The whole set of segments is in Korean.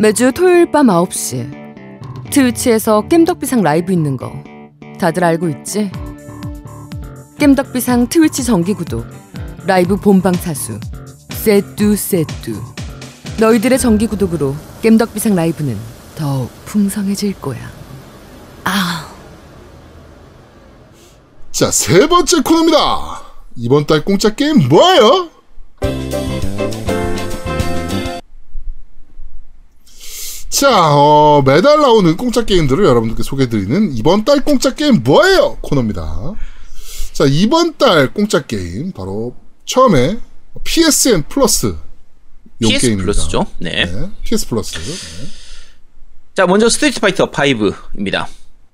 매주 토요일 밤 9시 트위치에서 겜덕비상 라이브 있는 거 다들 알고 있지? 겜덕비상 트위치 정기구독 라이브 본방사수 세뚜 세뚜 너희들의 정기구독으로 겜덕비상 라이브는 더욱 풍성해질 거야 아 자, 세 번째 코너입니다. 이번 달 공짜 게임 뭐예요? 자, 어, 매달 나오는 공짜 게임들을 여러분들께 소개해드리는 이번 달 공짜 게임 뭐예요? 코너입니다. 자, 이번 달 공짜 게임, 바로 처음에 PSN 플러스 요 PS 게임입니다. 플러스죠. 네. 네, PS 플러스. 네, 자, 먼저 스트리트 파이터 5입니다.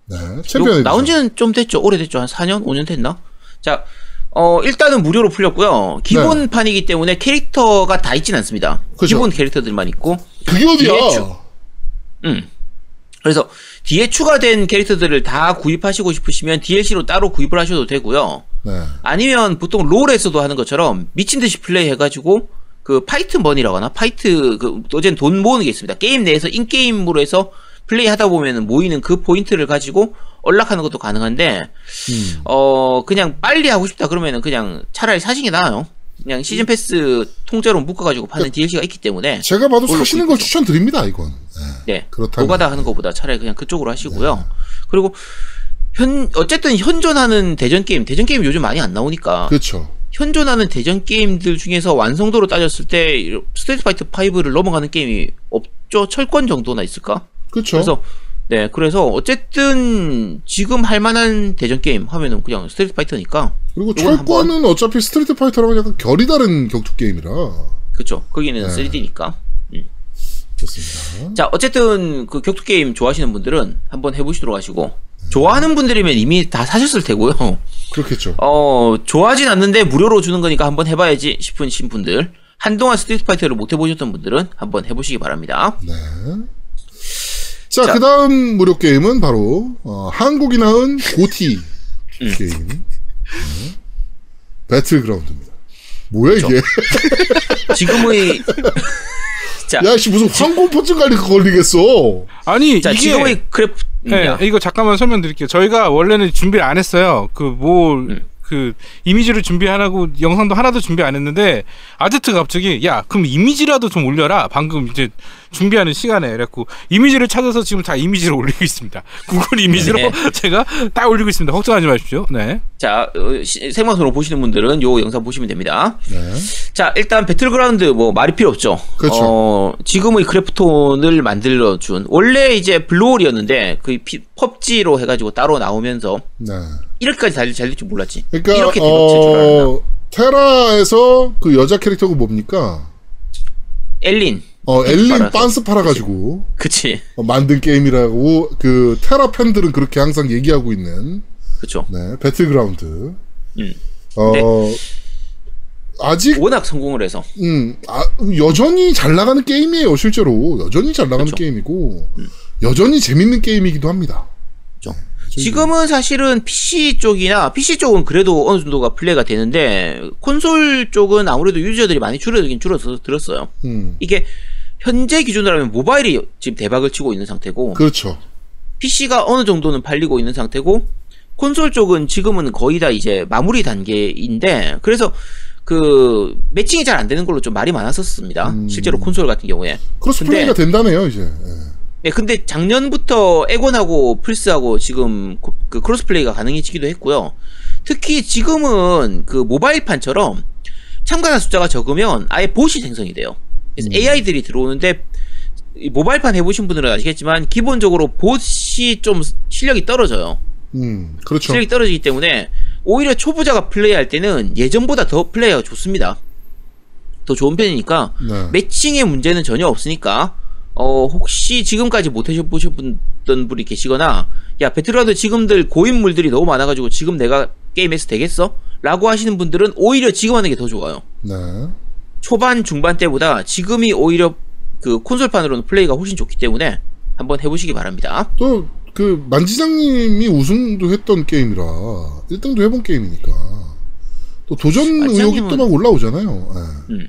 네 챔피언 나온. 지는 좀 됐죠. 오래됐죠. 한 4년, 5년 됐나? 자, 어, 일단은 무료로 풀렸고요. 기본판이기 때문에 캐릭터가 다 있진 않습니다. 네. 그죠. 기본 캐릭터들만 있고. 그게 어디야? 음. 그래서 뒤에 추가된 캐릭터들을 다 구입하시고 싶으시면 DLC로 따로 구입을 하셔도 되고요. 네. 아니면 보통 롤에서도 하는 것처럼 미친 듯이 플레이 해가지고 그 fight money라고 하나? fight 그 어제는 돈 모으는 게 있습니다. 게임 내에서 in-game으로 해서 플레이 하다 보면 모이는 그 포인트를 가지고 unlock하는 것도 가능한데 음. 어 그냥 빨리 하고 싶다 그러면은 그냥 차라리 사는 게 나아요. 그냥 시즌 패스 통째로 묶어가지고 파는 DLC가 있기 때문에 제가 봐도 사시는 걸 추천드립니다, 이건. 네. 네 그렇다면. 노가다 하는 것보다 차라리 그냥 그쪽으로 하시고요. 그리고 현 어쨌든 현존하는 대전 게임 대전 게임 요즘 많이 안 나오니까 그렇죠. 현존하는 대전 게임들 중에서 완성도로 따졌을 때 스트리트 파이터 5를 넘어가는 게임이 없죠. 철권 정도나 있을까? 그렇죠. 그래서 네, 그래서 어쨌든 지금 할 만한 대전 게임 하면은 그냥 스트리트 파이터니까 그리고 철권은 어차피 스트리트 파이터랑은 약간 결이 다른 격투 게임이라 그쵸. 거기는 네. 3D니까. 좋습니다. 자, 어쨌든 그 격투 게임 좋아하시는 분들은 한번 해보시도록 하시고 좋아하는 분들이면 이미 다 사셨을 테고요. 그렇겠죠. 어, 좋아하진 않는데 무료로 주는 거니까 한번 해봐야지 싶으신 분들, 한동안 스트리트 파이터를 못 해보셨던 분들은 한번 해보시기 바랍니다. 네. 자, 자. 그 다음 무료 게임은 바로, 어, 한국이 낳은 고티 음. 게임. 네. 배틀그라운드입니다. 뭐야, 이게? 지금의 자, 야, 씨, 무슨 항공포증 관리 걸리겠어. 아니 자 이게 지금의 크래프트 네, 이거 잠깐만 설명드릴게요. 저희가 원래는 준비를 안 했어요. 그뭐 그 음. 이미지를 준비 안 하고 영상도 하나도 준비 안 했는데 아제트가 갑자기 야 그럼 이미지라도 좀 올려라. 방금 이제 준비하는 시간에 그래갖고 이미지를 찾아서 지금 다 이미지를 올리고 있습니다. 구글 이미지로 네. 제가 딱 올리고 있습니다. 걱정하지 마십시오. 네. 자, 어, 시- 생방송으로 보시는 분들은 요 영상 보시면 됩니다. 네. 자, 일단 배틀그라운드 뭐 말이 필요 없죠. 그렇죠. 어, 지금의 크래프톤을 만들어 준 원래 이제 블루홀이었는데 그 피- 펍지로 해가지고 따로 나오면서 네. 이렇게까지 잘, 잘 될 줄 몰랐지. 그러니까, 이렇게 대박칠 줄 알았나? 어, 테라에서 그 여자 캐릭터가 뭡니까? 엘린. 어, 엘린. 빤스 팔아가지고 그치. 어, 만든 게임이라고 그 테라 팬들은 그렇게 항상 얘기하고 있는 그쵸. 네, 배틀그라운드. 음. 어, 아직, 워낙 성공을 해서. 음, 아, 여전히 잘 나가는 게임이에요, 실제로. 여전히 잘 나가는 그쵸. 게임이고, 여전히 재밌는 게임이기도 합니다. 지금은 사실은 PC 쪽이나 PC 쪽은 그래도 어느 정도가 플레이가 되는데 콘솔 쪽은 아무래도 유저들이 많이 줄어들긴 줄어서 들었어요. 음, 이게 현재 기준으로 하면 모바일이 지금 대박을 치고 있는 상태고 그렇죠. PC가 어느 정도는 팔리고 있는 상태고 콘솔 쪽은 지금은 거의 다 이제 마무리 단계인데 그래서 그 매칭이 잘 안 되는 걸로 좀 말이 많았었습니다. 음. 실제로 콘솔 같은 경우에. cross-play가 된다네요, 이제. 예. 네, 근데 작년부터 엑원하고 플스하고 지금 고- 그 cross-play가 가능해지기도 했고요. 특히 지금은 그 모바일판처럼 참가자 숫자가 적으면 아예 봇이 생성이 돼요. 그래서 AI들이 들어오는데 이 모바일판 해보신 분들은 아시겠지만 기본적으로 봇이 좀 실력이 떨어져요. 음, 그렇죠. 실력이 떨어지기 때문에 오히려 초보자가 플레이할 때는 예전보다 더 플레이가 좋습니다. 더 좋은 편이니까 네. 매칭의 문제는 전혀 없으니까 어 혹시 지금까지 못 해보셨던 분이 계시거나 야 배틀그라운드 지금들 고인물들이 너무 많아가지고 지금 내가 게임에서 되겠어? 라고 하시는 분들은 오히려 지금 하는 게 더 좋아요. 네. 초반 중반 때보다 지금이 오히려 그 콘솔판으로는 플레이가 훨씬 좋기 때문에 한번 해보시기 바랍니다. 또, 그, 만지장님이 우승도 했던 게임이라, 1등도 해본 게임이니까. 또 도전 의욕이 또 막 올라오잖아요. 예. 음,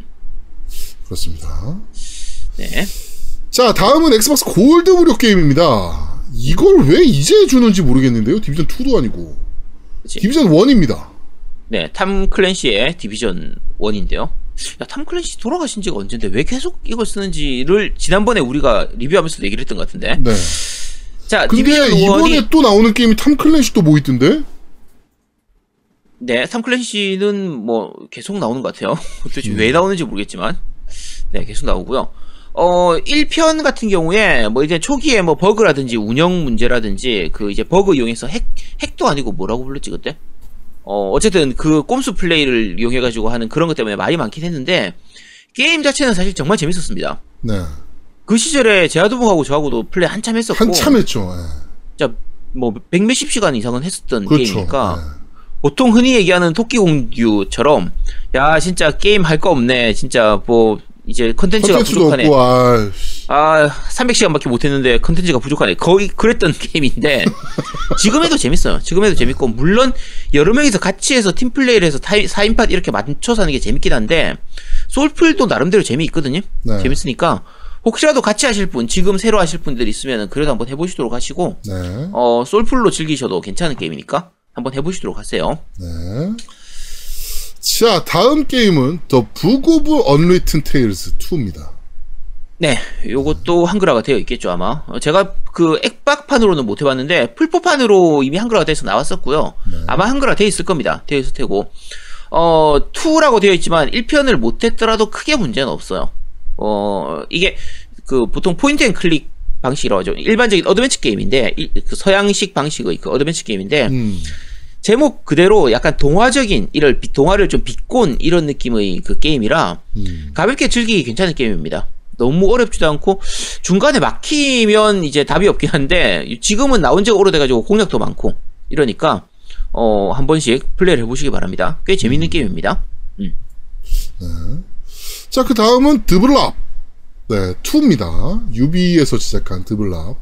그렇습니다. 네. 자, 다음은 엑스박스 골드 무료 게임입니다. 이걸 왜 이제 주는지 모르겠는데요. Division 2도 아니고. 그치. Division 1입니다. 네, 탐 클랜시의 Division 1인데요. 야, 탐 클랜시 돌아가신 지가 언젠데 왜 계속 이걸 쓰는지를 지난번에 우리가 리뷰하면서 얘기를 했던 것 같은데. 네. 자, 근데 Division 1이 이번에 또 나오는 게임이 탐 클랜시 또 뭐 있던데? 네, 탐 클랜시는 뭐 계속 나오는 것 같아요. 도대체 음. 왜 나오는지 모르겠지만. 네, 계속 나오고요. 어, 1편 같은 경우에 뭐 이제 초기에 뭐 버그라든지 운영 문제라든지 그 이제 버그 이용해서 핵, 핵도 아니고 뭐라고 불렀지 그때? 어, 어쨌든 그 꼼수 플레이를 이용해 가지고 하는 그런 것 때문에 말이 많긴 했는데 게임 자체는 사실 정말 재밌었습니다. 네. 그 시절에 제아도봉하고 저하고도 플레이 한참 했었고. 한참 했죠. 예. 진짜 뭐 백몇십 시간 이상은 했었던 그렇죠. 게임이니까. 예. 보통 흔히 얘기하는 토끼공주처럼 야 진짜 게임 할 거 없네 진짜 뭐 이제 컨텐츠가 부족하네. 없고, 아, 아 300시간밖에 못했는데 컨텐츠가 부족하네. 거의 그랬던 게임인데 지금에도 재밌어요. 지금에도 재밌고 물론 여러 명이서 같이 해서 팀 플레이를 해서 타이, 4인팟 이렇게 맞춰서 하는 게 재밌긴 한데 솔플도 나름대로 재미있거든요. 네. 재밌으니까. 혹시라도 같이 하실 분 지금 새로 하실 분들 있으면 그래도 한번 해보시도록 하시고 네. 어 솔플로 즐기셔도 괜찮은 게임이니까 한번 해보시도록 하세요. 네. 자, 다음 게임은 The Book of Unwritten Tales 2입니다. 네, 요것도 한글화가 되어 있겠죠 아마. 어, 제가 그 액박판으로는 못 해봤는데 플포판으로 이미 한글화가 돼서 나왔었고요. 아마 한글화 되어 있을 겁니다. 되어 있을 테고. 어 2라고 되어 있지만 1편을 못 했더라도 크게 문제는 없어요. 어 이게 그 보통 point and click 방식이라고 하죠. 일반적인 어드벤처 게임인데 일- 그 서양식 방식의 그 어드벤처 게임인데 음. 제목 그대로 약간 동화적인 이럴 비- 동화를 좀 비꼰 이런 느낌의 그 게임이라 음. 가볍게 즐기기 괜찮은 게임입니다. 너무 어렵지도 않고 중간에 막히면 이제 답이 없긴 한데 지금은 나온 지가 오래돼가지고 공략도 많고 이러니까 어 한 번씩 플레이를 해보시기 바랍니다. 꽤 재밌는 게임입니다. 자, 그 다음은 드블랍. 네, 2입니다. 유비에서 제작한 드블랍.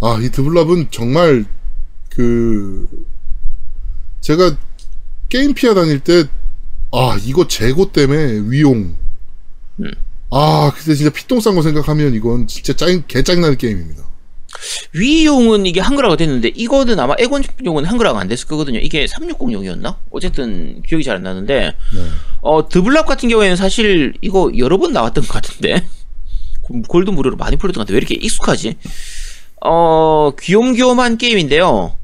아, 이 드블랍은 정말, 그, 제가 게임 피아 다닐 때, 아, 이거 재고 때문에 위용. 음. 아, 그때 진짜 피똥 싼 거 생각하면 이건 진짜 짜증, 개짜증나는 게임입니다. 위용은 이게 한글화가 됐는데 이거는 아마 에곤용은 한글화가 안 됐을 거거든요. 이게 360용이었나? 어쨌든 기억이 잘 안 나는데 네. 어 드블랍 같은 경우에는 사실 이거 여러 번 나왔던 것 같은데 골드 무료로 많이 풀렸던 것 같은데 왜 이렇게 익숙하지? 어 귀염귀염한 게임인데요.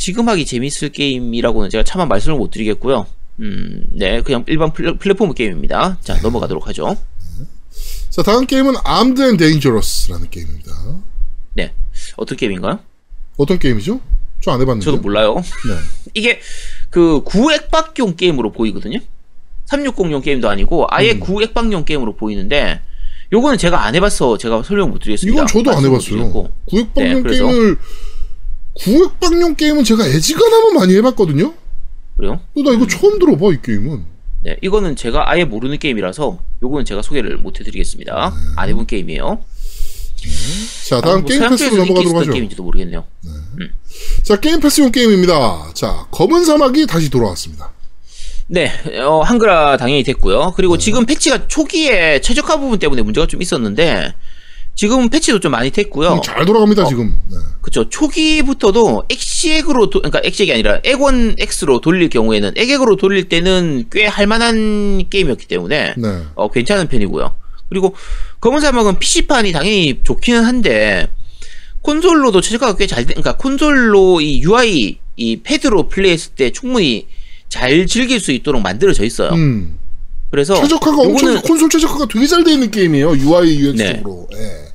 지금 하기 재밌을 게임이라고는 제가 차마 말씀을 못 드리겠고요. 음, 네, 그냥 일반 플랫- 플랫폼 게임입니다. 자, 넘어가도록 하죠. 자, 다음 게임은 Armed and Dangerous라는 게임입니다. 네, 어떤 게임인가요? 어떤 게임이죠? 저 안 해봤는데. 저도 몰라요. 네. 이게 그 구액박용 게임으로 보이거든요. 360용 게임도 아니고 아예 음. 구액박용 게임으로 보이는데 요거는 제가 안 해봐서 제가 설명 못 드리겠습니다. 이건 저도 안 해봤어요. 구획방용 네. 게임을 구획방용 게임은 제가 애지간하면 많이 해봤거든요. 그래요? 또나 이거 처음 들어봐 이 게임은. 네, 이거는 제가 아예 모르는 게임이라서 요거는 제가 소개를 못 해드리겠습니다. 안 해본 게임이에요. 자 다음 뭐 게임 패스로 넘어가도록 하죠. 게임인지도 모르겠네요. 자 게임 패스용 게임입니다. 자 검은 사막이 다시 돌아왔습니다. 네, 어, 한글화 당연히 됐고요. 그리고 지금 패치가 초기에 최적화 부분 때문에 문제가 좀 있었는데 지금은 패치도 좀 많이 됐고요. 음, 잘 돌아갑니다 지금. 네. 그쵸. 초기부터도 엑시액으로, 도- 그러니까 엑시액이 아니라 액원 X로 돌릴 경우에는 액액으로 돌릴 때는 꽤 할만한 게임이었기 때문에 네. 어, 괜찮은 편이고요. 그리고 검은 사막은 PC판이 당연히 좋기는 한데 콘솔로도 최저가가 꽤잘 돼, 그러니까 콘솔로 이 UI 이 패드로 플레이했을 때 충분히 잘 즐길 수 있도록 만들어져 있어요. 음. 그래서 최적화가 엄청 콘솔 최적화가 되게 잘돼 있는 게임이에요. UI UX 네. 예.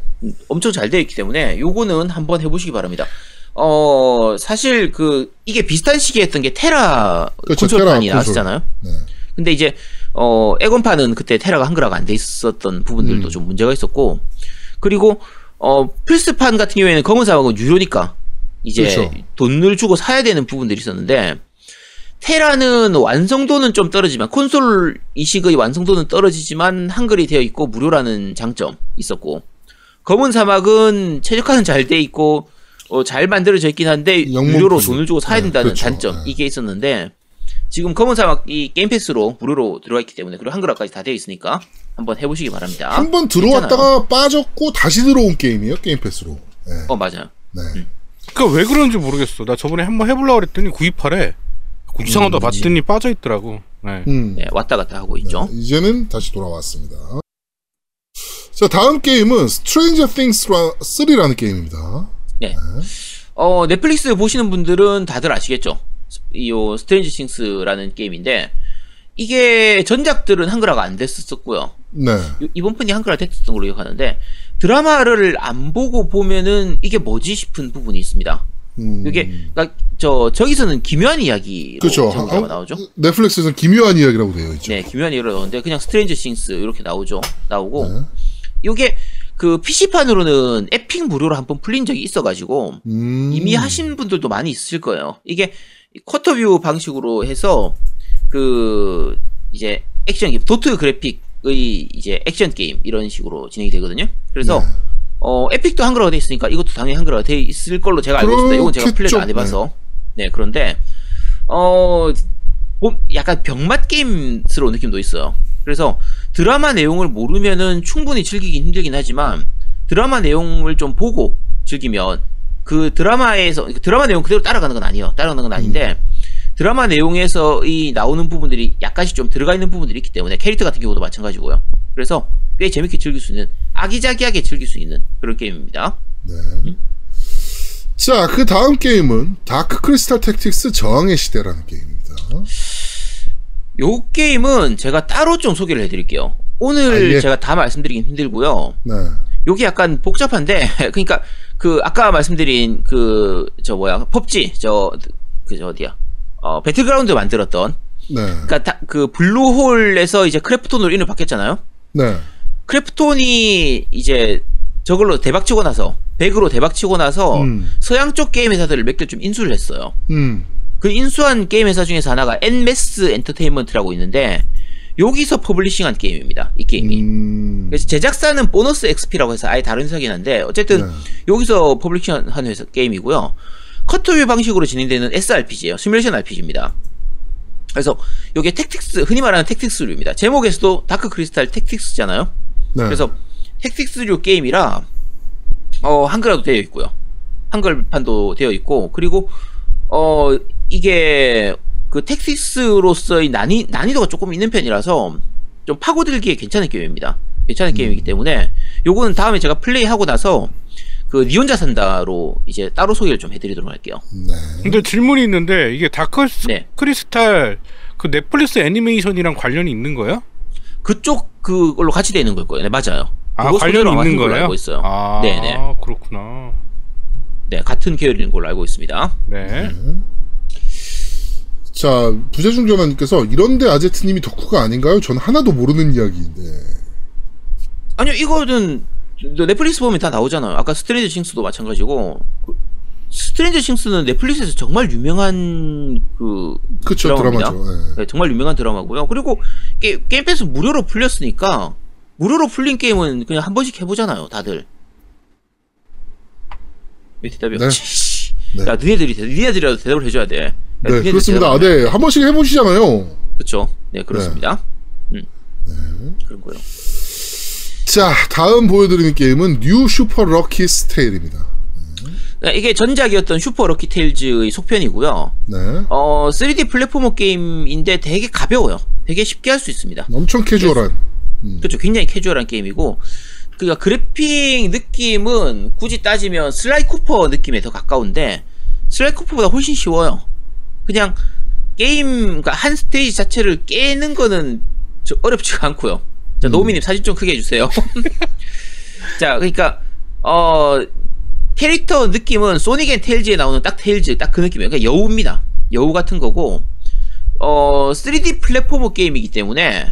엄청 잘 되어 있기 때문에 요거는 한번 해보시기 바랍니다. 어 사실 그 이게 비슷한 시기에 했던 게 테라 그렇죠, 콘솔판이 테라. 나왔잖아요. 네. 근데 이제 어 에건판은 그때 테라가 한글화가 안 돼 있었던 부분들도 음. 좀 문제가 있었고 그리고 어 플스판 같은 경우에는 검은 사막은 유료니까 이제 그렇죠. 돈을 주고 사야 되는 부분들이 있었는데 테라는 완성도는 좀 떨어지만 콘솔 이식의 완성도는 떨어지지만 한글이 되어 있고 무료라는 장점 있었고 검은 사막은 최적화는 잘 돼 있고 어, 잘 만들어져 있긴 한데 무료로. 돈을 주고 사야 네, 된다는 그렇죠. 단점 네. 이게 있었는데 지금 검은 사막이 게임 패스로 무료로 들어가 있기 때문에 그리고 한글화까지 다 되어 있으니까 한번 해보시기 바랍니다. 한 번 들어왔다가 빠졌고 다시 들어온 게임이에요 게임 패스로. 네. 어 맞아요. 네. 그러니까 왜 그런지 모르겠어. 나 저번에 한번 해보려고 그랬더니 구입하래. 그 이상하다 봤더니 빠져 있더라고. 네. 음. 네, 왔다 갔다 하고 있죠. 네, 이제는 다시 돌아왔습니다. 자 다음 게임은 Stranger Things 3라는 게임입니다. 네. 어 넷플릭스 보시는 분들은 다들 아시겠죠. 이요 스트레인지 싱스라는 게임인데 이게 전작들은 한글화가 안 됐었고요. 네. 요- 이번 편이 한글화 됐었던 걸로 기억하는데 드라마를 안 보고 보면은 이게 뭐지 싶은 부분이 있습니다. 음. 이게 그러니까 저 저기서는 기묘한 이야기로 그렇죠. 아, 나오죠. 넷플릭스에서는 기묘한 이야기라고 되어 있죠. 네, 기묘한 이야기로 나오는데 그냥 Stranger Things 이렇게 나오죠. 나오고 네. 이게 그 PC판으로는 에픽 무료로 한 번 풀린 적이 있어가지고 음. 이미 하신 분들도 많이 있을 거예요. 이게 quarter view 방식으로 해서 그 이제 액션 게임, 도트 그래픽의 이제 액션 게임 이런 식으로 진행이 되거든요. 그래서 네. 어 에픽도 한글화가 돼 있으니까 이것도 당연히 한글화가 돼 있을 걸로 제가 알고 있습니다. 이건 제가 플레이를 안 해봐서 네 그런데 어 뭐, 약간 병맛 게임스러운 느낌도 있어요. 그래서 드라마 내용을 모르면은 충분히 즐기긴 힘들긴 하지만 드라마 내용을 좀 보고 즐기면 그 드라마에서 드라마 내용 그대로 따라가는 건 아니에요. 따라가는 건 아닌데 드라마 내용에서 이 나오는 부분들이 약간씩 좀 들어가 있는 부분들이 있기 때문에 캐릭터 같은 경우도 마찬가지고요. 그래서 꽤 재밌게 즐길 수 있는 아기자기하게 즐길 수 있는 그런 게임입니다. 네. 자, 그 다음 게임은 Dark Crystal Tactics 저항의 시대라는 게임 입니다. 요 게임은 제가 따로 좀 소개를 해드릴게요. 오늘 아, 예. 제가 다 말씀드리긴 힘들고요. 네. 요게 약간 복잡한데 그러니까 그 아까 말씀드린 그 저 뭐야 펍지 저 그저 어디야 어 배틀그라운드 만들었던 네. 그러니까 다, 그 블루홀에서 이제 크래프톤으로 이름을 바뀌었잖아요. 네. 크래프톤이 이제 저걸로 대박치고 나서 배그로 대박치고 나서 음. 서양 쪽 게임 회사들을 몇 개 좀 인수를 했어요. 음. 그 인수한 게임 회사 중에서 하나가 엔매스 엔터테인먼트라고 있는데 여기서 publishing한 게임입니다. 이 게임이. 음. 그래서 제작사는 보너스 XP라고 해서 아예 다른 회사긴 한데 어쨌든 네. 여기서 publishing한 회사 게임이고요. quarter view 방식으로 진행되는 SRPG예요. 시뮬레이션 RPG입니다. 그래서 이게 tactics 흔히 말하는 tactics류입니다. 제목에서도 Dark Crystal Tactics잖아요. 네. 그래서 tactics류 게임이라 어 한글화도 되어 있고요. 한글판도 되어 있고 그리고 어 이게 그 tactics로서의 난이 난이도가 조금 있는 편이라서 좀 파고들기에 괜찮은 게임입니다. 괜찮은 게임이기 때문에 요거는 다음에 제가 플레이하고 나서 그 니 혼자 산다로 이제 따로 소개를 좀 해드리도록 할게요. 네. 근데 질문이 있는데 이게 Dark 네. 크리스탈 그 넷플릭스 애니메이션이랑 관련이 있는 거예요? 그쪽 그걸로 같이 되어 있는 걸 거예요. 네 맞아요. 아 관련이 있는 거예요? 알고 있어요. 아 네네. 그렇구나. 네 같은 계열인 걸로 알고 있습니다. 네. 자, 부재중 전화님께서 이런데 아제트님이 덕후가 아닌가요? 전 하나도 모르는 이야기인데. 아니요, 이거는 넷플릭스 보면 다 나오잖아요. 아까 Stranger Things도 마찬가지고 그 Stranger Things는 넷플릭스에서 정말 유명한 그 그쵸, 드라마입니다. 드라마죠. 예. 네, 정말 유명한 드라마고요. 그리고 게, 게임 패스 무료로 풀렸으니까 무료로 풀린 게임은 그냥 한 번씩 해보잖아요, 다들. 왜 대답이 네. 없지? 네. 야, 너네들이 대- 너네들이라도 대답을 해줘야 돼. 야, 네, 그렇습니다. 아, 안 해. 네. 한 번씩 해보시잖아요. 그쵸. 네, 그렇습니다. 음. 그런 거요. 자, 다음 보여드리는 게임은 New Super Lucky's Tale입니다. 네, 이게 전작이었던 Super Lucky's Tale의 속편이고요. 네. 어, 3D platformer 게임인데 되게 가벼워요. 되게 쉽게 할 수 있습니다. 엄청 캐주얼한. 그렇죠. 굉장히 캐주얼한 게임이고, 그니까 그래픽 느낌은 굳이 따지면 슬라이 쿠퍼 느낌에 더 가까운데, 슬라이 쿠퍼보다 훨씬 쉬워요. 그냥 게임, 그러니까 한 스테이지 자체를 깨는 거는 저 어렵지가 않고요. 자, 노우미님 사진 좀 크게 해주세요. 자, 그러니까 어 캐릭터 느낌은 소닉 앤 테일즈에 나오는 딱 테일즈 딱 그 느낌이에요. 그러니까 여우입니다. 여우 같은 거고 어 3D platformer 게임이기 때문에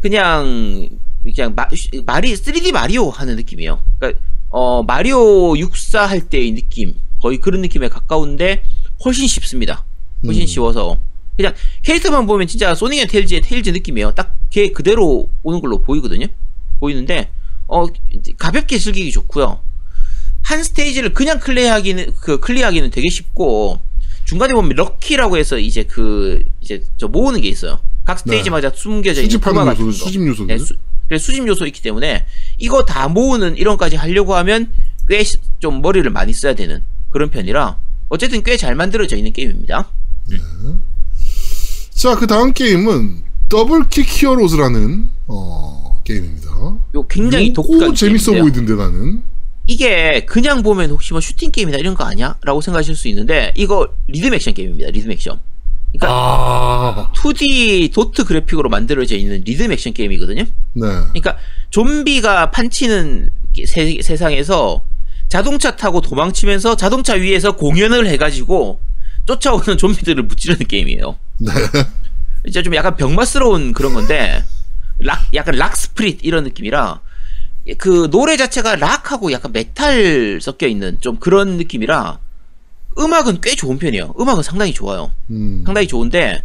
그냥 그냥 마, 마리 3D 마리오 하는 느낌이에요. 그러니까 어 마리오 64 할 때의 느낌 거의 그런 느낌에 가까운데 훨씬 쉽습니다. 훨씬 음. 쉬워서 그냥 캐릭터만 보면 진짜 소닉 앤 테일즈의 테일즈 느낌이에요. 딱 걔 그대로 오는 걸로 보이거든요. 보이는데 어 가볍게 즐기기 좋고요. 한 스테이지를 그냥 clear하기는 그 clear하기는 되게 쉽고 중간에 보면 럭키라고 해서 이제 그 이제 저 모으는 게 있어요. 각 스테이지마다 숨겨져 있는 수집하는 요소, 거. 수집 요소들. 네, 수, 그래서 수집 요소 있기 때문에 이거 다 모으는 이런까지 하려고 하면 꽤 좀 머리를 많이 써야 되는 그런 편이라 어쨌든 꽤 잘 만들어져 있는 게임입니다. 자, 그 다음 게임은 더블킥 히어로즈라는 어, 게임입니다. 요 굉장히 독특한 재밌어 게임인데요. 보이던데 나는. 이게 그냥 보면 혹시 뭐 슈팅 게임이나 이런 거 아니야? 라고 생각하실 수 있는데 이거 리듬 액션 게임입니다. 리듬 액션. 그러니까 아, 2D 도트 그래픽으로 만들어져 있는 리듬 액션 게임이거든요. 네. 그러니까 좀비가 판치는 세, 세상에서 자동차 타고 도망치면서 자동차 위에서 공연을 해가지고 쫓아오는 좀비들을 무찌르는 게임이에요. 네. 이제 좀 약간 병맛스러운 그런 건데 락 약간 rock spirit 이런 느낌이라 그 노래 자체가 락하고 약간 메탈 섞여 있는 좀 그런 느낌이라 음악은 꽤 좋은 편이에요. 음악은 상당히 좋아요. 음. 상당히 좋은데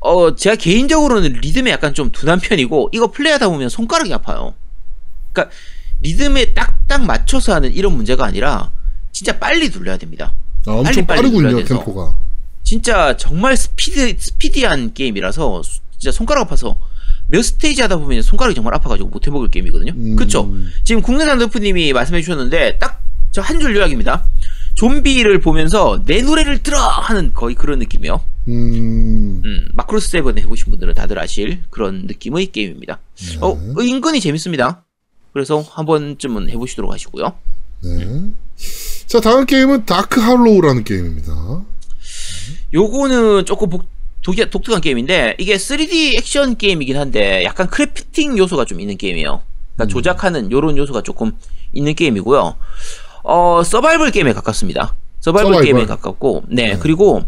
어 제가 개인적으로는 리듬에 약간 좀 둔한 편이고 이거 플레이하다 보면 손가락이 아파요. 그러니까 리듬에 딱딱 맞춰서 하는 이런 문제가 아니라 진짜 빨리 눌러야 됩니다. 아, 엄청 빠르군요. 템포가. 진짜 정말 스피드 스피디한 게임이라서 수- 진짜 손가락 아파서 몇 스테이지 하다 보면 손가락이 정말 아파가지고 못 해먹을 게임이거든요. 음. 그쵸? 지금 국내산 르프님이 말씀해 주셨는데 딱 저 한 줄 요약입니다. 좀비를 보면서 내 노래를 들어 하는 거의 그런 느낌이요. 음. 음, 마크로스 세븐 해보신 분들은 다들 아실 그런 느낌의 게임입니다. 어, 은근히 재밌습니다. 그래서 한 번쯤은 해보시도록 하시고요. 네. 자, 다음 게임은 다크 할로우라는 게임입니다. 요거는 조금 복, 독, 독특한 게임인데 이게 3D 액션 게임이긴 한데 약간 crafting 요소가 좀 있는 게임이에요. 그러니까 조작하는 요런 요소가 조금 있는 게임이고요. 어 서바이벌 게임에 가깝습니다. 서바이벌, 서바이벌. 게임에 가깝고 네, 그리고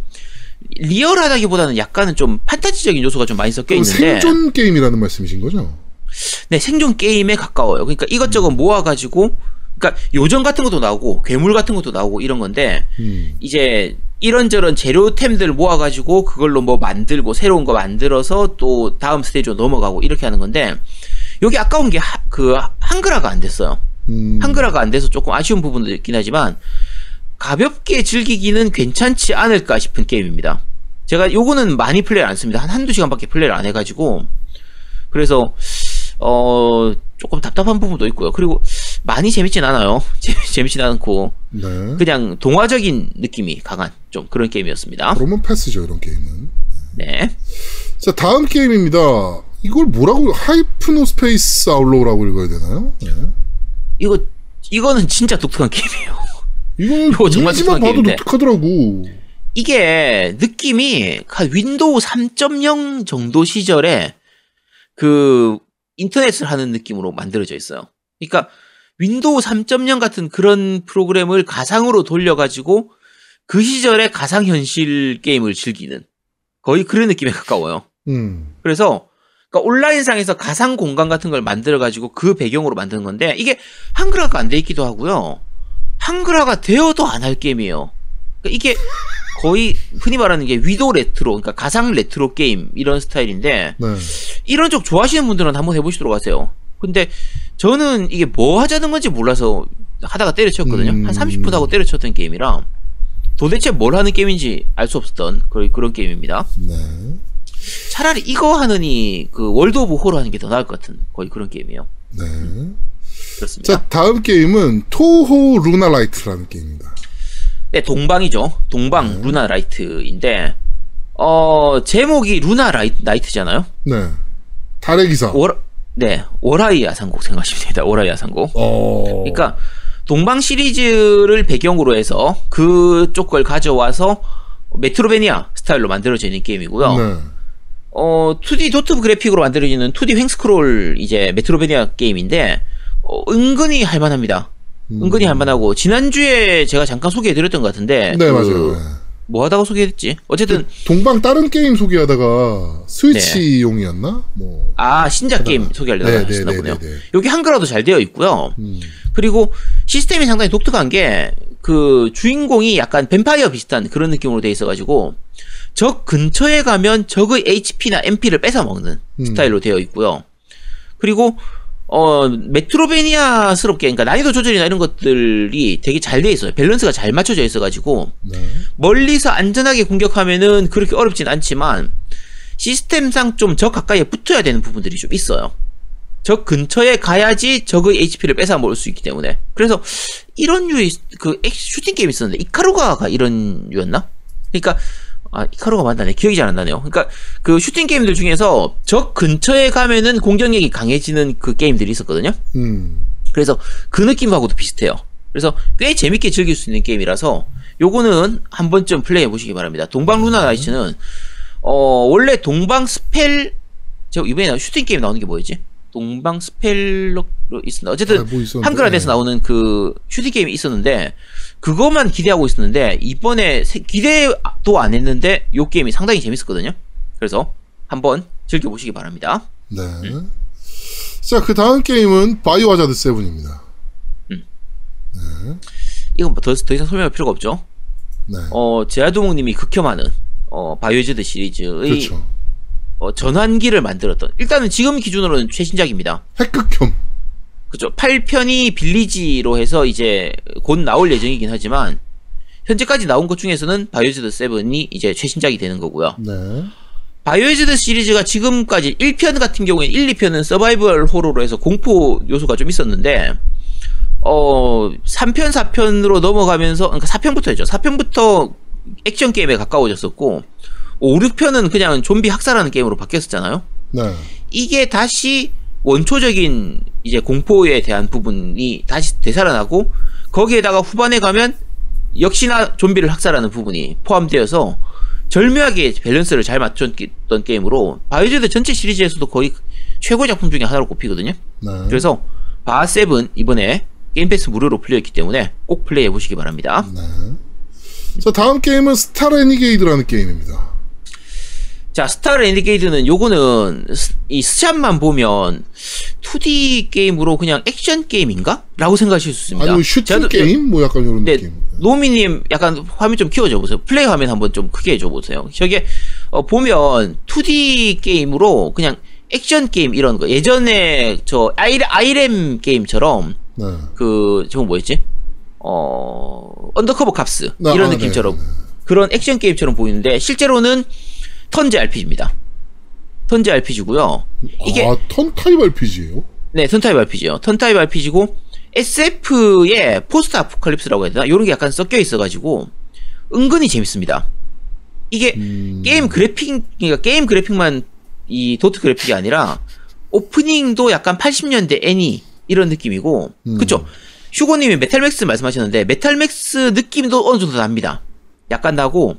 리얼하다기보다는 약간은 좀 판타지적인 요소가 좀 많이 섞여 있는데 생존 게임이라는 말씀이신 거죠? 네, 생존 게임에 가까워요. 그러니까 이것저것 모아가지고, 그러니까 요정 같은 것도 나오고, 괴물 같은 것도 나오고 이런 건데, 음. 이제 이런저런 재료템들 모아가지고 그걸로 뭐 만들고 새로운 거 만들어서 또 다음 스테이지로 넘어가고 이렇게 하는 건데, 여기 아까운 게 그 한글화가 안 됐어요. 음. 한글화가 안 돼서 조금 아쉬운 부분도 있긴 하지만 가볍게 즐기기는 괜찮지 않을까 싶은 게임입니다. 제가 요거는 많이 플레이를 안 씁니다. 한 한두 시간밖에 플레이를 안 해가지고 그래서 어 조금 답답한 부분도 있고요. 그리고 많이 재밌진 않아요. 재밌진 않고 네. 그냥 동화적인 느낌이 강한 좀 그런 게임이었습니다. 그러면 패스죠, 이런 게임은. 네. 자, 다음 게임입니다. 이걸 뭐라고, Hypnospace Outlaw라고 읽어야 되나요? 네. 이거 이거는 진짜 독특한 게임이에요. 이거는 이거 정말 독특한 봐도 게임인데. 독특하더라고. 이게 느낌이 한 윈도우 3.0 정도 시절에 그 인터넷을 하는 느낌으로 만들어져 있어요. 그러니까 윈도우 3.0 같은 그런 프로그램을 가상으로 돌려가지고 그 시절의 가상현실 게임을 즐기는 거의 그런 느낌에 가까워요. 음. 그래서 그러니까 온라인상에서 가상 공간 같은 걸 만들어가지고 그 배경으로 만드는 건데 이게 한글화가 안 돼 있기도 하고요. 한글화가 되어도 안 할 게임이에요. 그러니까 이게 거의 흔히 말하는 게 위도 레트로, 그러니까 가상 레트로 게임 이런 스타일인데 네. 이런 쪽 좋아하시는 분들은 한번 해보시도록 하세요. 근데 저는 이게 뭐 하자는 건지 몰라서 하다가 때려쳤거든요. 음. 한 30분 하고 때려쳤던 게임이라 도대체 뭘 하는 게임인지 알 수 없었던 그런, 그런 게임입니다. 네. 차라리 이거 하느니 그 월드 오브 호러 하는 게 더 나을 것 같은 거의 그런 게임이에요. 네. 그렇습니다. 자, 다음 게임은 토호 루나 나이트라는 게임입니다. 네, 동방이죠. 동방 루나 나이트인데 어 제목이 루나 나이, 나이트잖아요. 네. 달의 기사. 월 네, 월하의 야상곡 생각하시면 됩니다. 월하의 야상곡. 어. 그러니까 동방 시리즈를 배경으로 해서 그쪽 걸 가져와서 메트로베니아 스타일로 만들어져 있는 게임이고요. 네. 어, 2D 도트 그래픽으로 만들어지는 2D 횡스크롤 이제 메트로베니아 게임인데 어, 은근히 할만합니다. 음. 은근히 할만하고 지난주에 제가 잠깐 소개해드렸던 것 같은데 네, 그 맞아요. 네. 뭐 하다가 소개했지? 어쨌든 동방 다른 게임 소개하다가 스위치용이었나? 뭐. 아 신작 게임 소개하려다가 네, 네, 하셨나 네, 보네요. 여기 한글화도 잘 되어 있고요. 음. 그리고 시스템이 상당히 독특한 게 그 주인공이 약간 뱀파이어 비슷한 그런 느낌으로 돼 있어가지고 적 근처에 가면 적의 HP나 MP를 뺏어 먹는 음. 스타일로 되어 있고요. 그리고 어 메트로베니아스럽게 그러니까 난이도 조절이나 이런 것들이 되게 잘 돼 있어요. 밸런스가 잘 맞춰져 있어가지고 네. 멀리서 안전하게 공격하면은 그렇게 어렵진 않지만 시스템상 좀적 가까이에 붙어야 되는 부분들이 좀 있어요. 적 근처에 가야지 적의 HP를 뺏어 먹을 수 있기 때문에. 그래서 이런 류의 그 액- 슈팅 게임이 있었는데 이카루가가 이런 류였나? 그러니까 아 이카루가 맞나네 기억이 잘 안 나네요. 그러니까 그 슈팅 게임들 중에서 적 근처에 가면은 공격력이 강해지는 그 게임들이 있었거든요. 음. 그래서 그 느낌하고도 비슷해요. 그래서 꽤 재밌게 즐길 수 있는 게임이라서 요거는 한 번쯤 플레이해 보시기 바랍니다. 동방 루나 나이츠는 어 원래 동방 스펠 제가 이번에 슈팅 게임 나오는 게 뭐였지? 동방 스펠로 있습니다. 어쨌든 아, 뭐 있었는데. 한글화 돼서 네. 나오는 그 슈팅 게임이 있었는데 그것만 기대하고 있었는데 이번에 세- 기대도 안 했는데 요 게임이 상당히 재밌었거든요. 그래서 한번 즐겨 보시기 바랍니다. 네. 자, 그 다음 게임은 바이오하자드 7입니다. 이건 뭐 더, 더 이상 설명할 필요가 없죠. 네. 어, 제아도목님이 극혐하는 어, 바이오하자드 시리즈의 그렇죠. 어, 전환기를 만들었던 일단은 지금 기준으로는 최신작입니다. 핵극혐. 그죠? 8편이 빌리지로 해서 이제 곧 나올 예정이긴 하지만 현재까지 나온 것 중에서는 바이오하자드 7이 이제 최신작이 되는 거고요. 네. 바이오하자드 시리즈가 지금까지 1편 같은 경우에 1, 2편은 서바이벌 호러로 해서 공포 요소가 좀 있었는데 어 3편, 4편으로 넘어가면서 그러니까 4편부터였죠. 4편부터 액션 게임에 가까워졌었고 5, 6편은 그냥 좀비 학살하는 게임으로 바뀌었었잖아요. 네. 이게 다시 원초적인 이제 공포에 대한 부분이 다시 되살아나고 거기에다가 후반에 가면 역시나 좀비를 학살하는 부분이 포함되어서 절묘하게 밸런스를 잘 맞췄던 게임으로 바이오하자드 전체 시리즈에서도 거의 최고 작품 중에 하나로 꼽히거든요. 네. 그래서 바7 이번에 Game Pass 무료로 풀려있기 때문에 꼭 플레이해 보시기 바랍니다. 네. 자, 다음 게임은 Star Renegade라는 게임입니다. 자, Star Renegade는 요거는 스- 이 스샷만 보면 2D 게임으로 그냥 액션 게임인가? 라고 생각하실 수 있습니다. 아니면 슈팅 게임? 뭐 약간 이런 네, 느낌. 노미님 약간 화면 좀 키워줘 보세요. 플레이 화면 한번 좀 크게 해줘 보세요. 저게 어, 보면 2D 게임으로 그냥 액션 게임 이런 거 예전에 저 아이, Irem 게임처럼 네. 그 저건 뭐였지? 어 Undercover Cops 아, 이런 아, 느낌처럼 네, 네. 그런 액션 게임처럼 보이는데 실제로는 턴제 RPG입니다. 턴제 RPG고요. 이게 아, 턴 타입 RPG예요? 네, 턴 타입 RPG요. 턴 타입 RPG고 SF의 포스트 아포칼립스라고 해야 되나? 이런 게 약간 섞여 있어가지고 은근히 재밌습니다. 이게 음. 게임 그래픽, 그러니까 게임 그래픽만 이 도트 그래픽이 아니라 오프닝도 약간 80년대 애니 이런 느낌이고, 음. 그쵸? 슈고님이 Metal Max 말씀하셨는데 Metal Max 느낌도 어느 정도 납니다. 약간 나고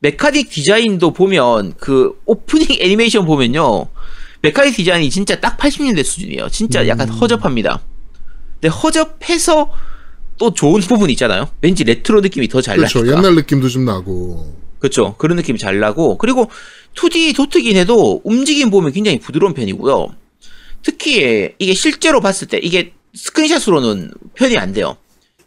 메카닉 디자인도 보면 그 오프닝 애니메이션 보면요. 메카닉 디자인이 진짜 딱 80년대 수준이에요. 진짜 약간 음. 허접합니다. 근데 허접해서 또 좋은 부분이 있잖아요. 왠지 레트로 느낌이 더 잘 나니까. 그렇죠. 옛날 느낌도 좀 나고. 그렇죠. 그런 느낌이 잘 나고 그리고 2D 도트긴 해도 움직임 보면 굉장히 부드러운 편이고요. 특히 이게 실제로 봤을 때 이게 스크린샷으로는 표현이 안 돼요.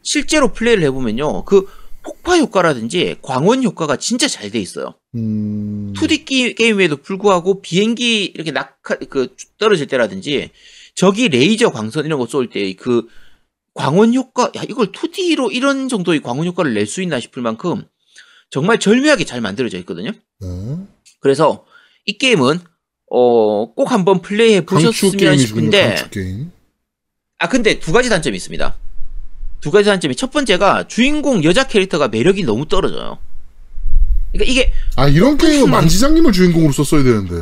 실제로 플레이를 해보면요. 그 폭파 효과라든지 광원 효과가 진짜 잘 돼 있어요. 음. 2D 게, 게임에도 불구하고 비행기 이렇게 낙하 그 떨어질 때라든지 저기 레이저 광선 이런 거 쏠 때 그 광원 효과 야 이걸 2D로 이런 정도의 광원 효과를 낼 수 있나 싶을 만큼 정말 절묘하게 잘 만들어져 있거든요. 네. 그래서 이 게임은 어, 꼭 한번 플레이해 보셨으면. 싶은데 게임. 아 근데 두 가지 단점이 있습니다. 두 가지 단점이 첫 번째가 주인공 여자 캐릭터가 매력이 너무 떨어져요. 그러니까 이게 아, 이런 게임은 만- 만지장님을 주인공으로 썼어야 되는데.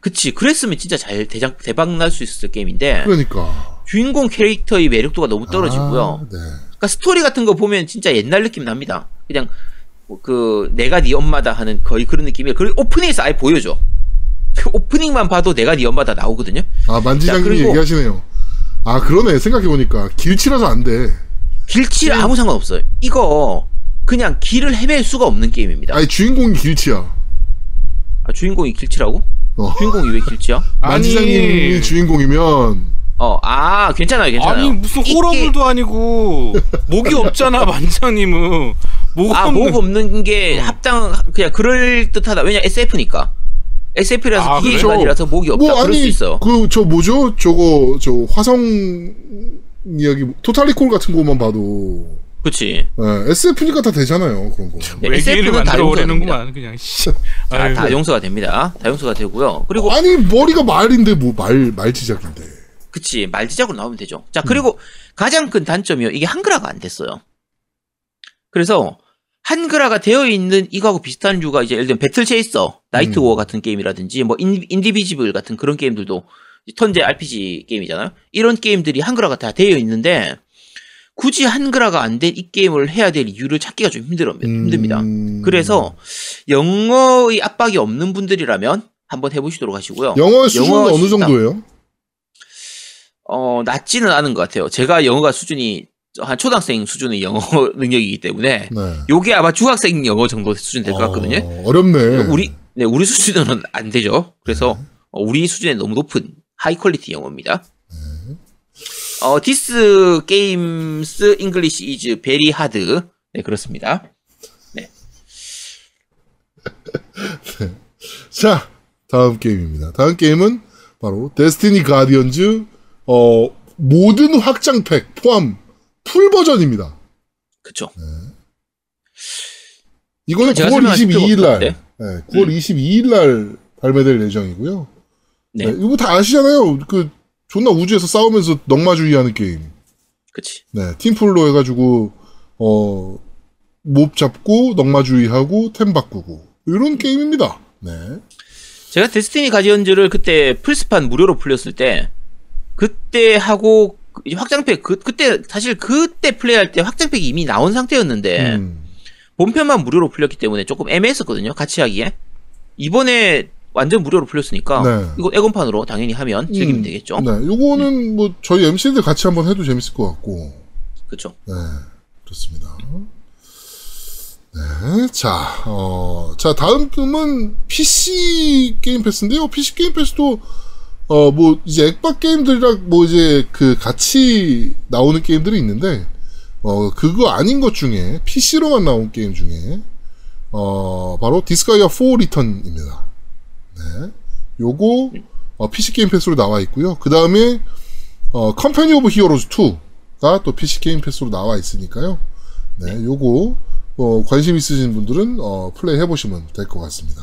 그치 그랬으면 진짜 잘 대장 대박 날 수 있었을 게임인데 그러니까. 주인공 캐릭터의 매력도가 너무 떨어지고요. 아, 네. 그러니까 스토리 같은 거 보면 진짜 옛날 느낌 납니다. 그냥 뭐그 내가 네 엄마다 하는 거의 그런 느낌이에요. 그리고 오프닝에서 아예 보여줘. 그 오프닝만 봐도 내가 네 엄마다 나오거든요. 아, 그리고- 얘기하시네요. 아, 그러네. 생각해 보니까. 길치라서 안 돼. 길칠 아무 상관 없어요. 이거 그냥 길을 헤맬 수가 없는 게임입니다. 아니, 주인공이 길치야. 아, 주인공이 길치라고? 어. 주인공이 왜 길치야? 만지장님이 아니. 주인공이면. 어, 아, 괜찮아요, 괜찮아요. 아니 무슨 이 호러물도 아니고 목이 없잖아 만장님은 목 아, 없는 목 없는 게 합당, 그냥 그럴 듯하다. 왜냐, SF니까. SF라서 아, 기계 그래요? 기반이라서 목이 없다. 뭐 그럴 수 아니 있어. 그 저 뭐죠? 저거 저 화성 이야기 토탈리콜 같은 것만 봐도 그치. 예, SF니까 다 되잖아요 그런 거. 네, SF는 다 오려는구만 그냥. 씨. 다, 용서가 됩니다. 다 용서가 되고요. 그리고 아니 머리가 말인데 뭐 말 말지작인데. 그치 말지작으로 나오면 되죠. 자 그리고 가장 큰 단점이요. 이게 한글화가 안 됐어요. 그래서 한글화가 되어 있는 이거하고 비슷한 류가 이제 예를 들면 배틀 체이서, 나이트 음. 워 같은 게임이라든지 뭐 인, 인디비지블 같은 그런 게임들도 턴제 RPG 게임이잖아요. 이런 게임들이 한글화가 다 되어 있는데 굳이 한글화가 안 된 이 게임을 해야 될 이유를 찾기가 좀 힘들어, 힘듭니다. 음, 그래서 영어의 압박이 없는 분들이라면 한번 해보시도록 하시고요. 영어 수준은 영어 어느 수준. 정도예요? 어, 낮지는 않은 것 같아요. 제가 영어가 수준이 한 초등학생 수준의 영어 능력이기 때문에 네. 요게 아마 중학생 영어 정도 수준 될 것 같거든요. 어, 어렵네. 우리 네, 우리 수준은 안 되죠. 그래서 어, 우리 수준에 너무 높은 high quality 영어입니다. 어, this games English is very hard. 네, 그렇습니다. 자, 다음 게임입니다. 다음 게임은 바로 Destiny Guardians 어 모든 확장팩 포함 full 버전입니다. 그쵸. 이거는 제가 9월 설명할 22일 날, 네, 9월 22일 날 발매될 예정이고요. 네. 네, 이거 다 아시잖아요. 그 존나 우주에서 싸우면서 넉마주의하는 게임. 그치. 네, 팀플로 해가지고 어 몹 잡고 넉마주의하고 템 바꾸고 이런 게임입니다. 네. 제가 데스티니 가디언즈를 그때 플스판 무료로 풀렸을 때 그때 하고 확장팩 그 그때 사실 그때 플레이할 때 확장팩이 이미 나온 상태였는데 음, 본편만 무료로 풀렸기 때문에 조금 애매했었거든요. 같이 하기에 이번에 완전 무료로 풀렸으니까 네. 이거 애건판으로 당연히 하면 즐기면 음, 되겠죠. 네, 요거는 뭐 저희 MC들 같이 한번 해도 재밌을 것 같고. 그렇죠. 네, 그렇습니다. 네, 자, 어, 자, 다음은 PC 게임 패스인데요. PC 게임 패스도, 어, 뭐, 이제 액박 게임들이랑 뭐 이제 그 같이 나오는 게임들이 있는데, 어, 그거 아닌 것 중에, PC로만 나온 게임 중에, 어, 바로 Disgaea 4 Return입니다. 네. 요거, 어, PC 게임 패스로 나와 있고요. 그 다음에, 어, Company of Heroes 2가 또 PC 게임 패스로 나와 있으니까요. 네, 요거, 어, 관심 있으신 분들은, 어, 플레이 해보시면 될 것 같습니다.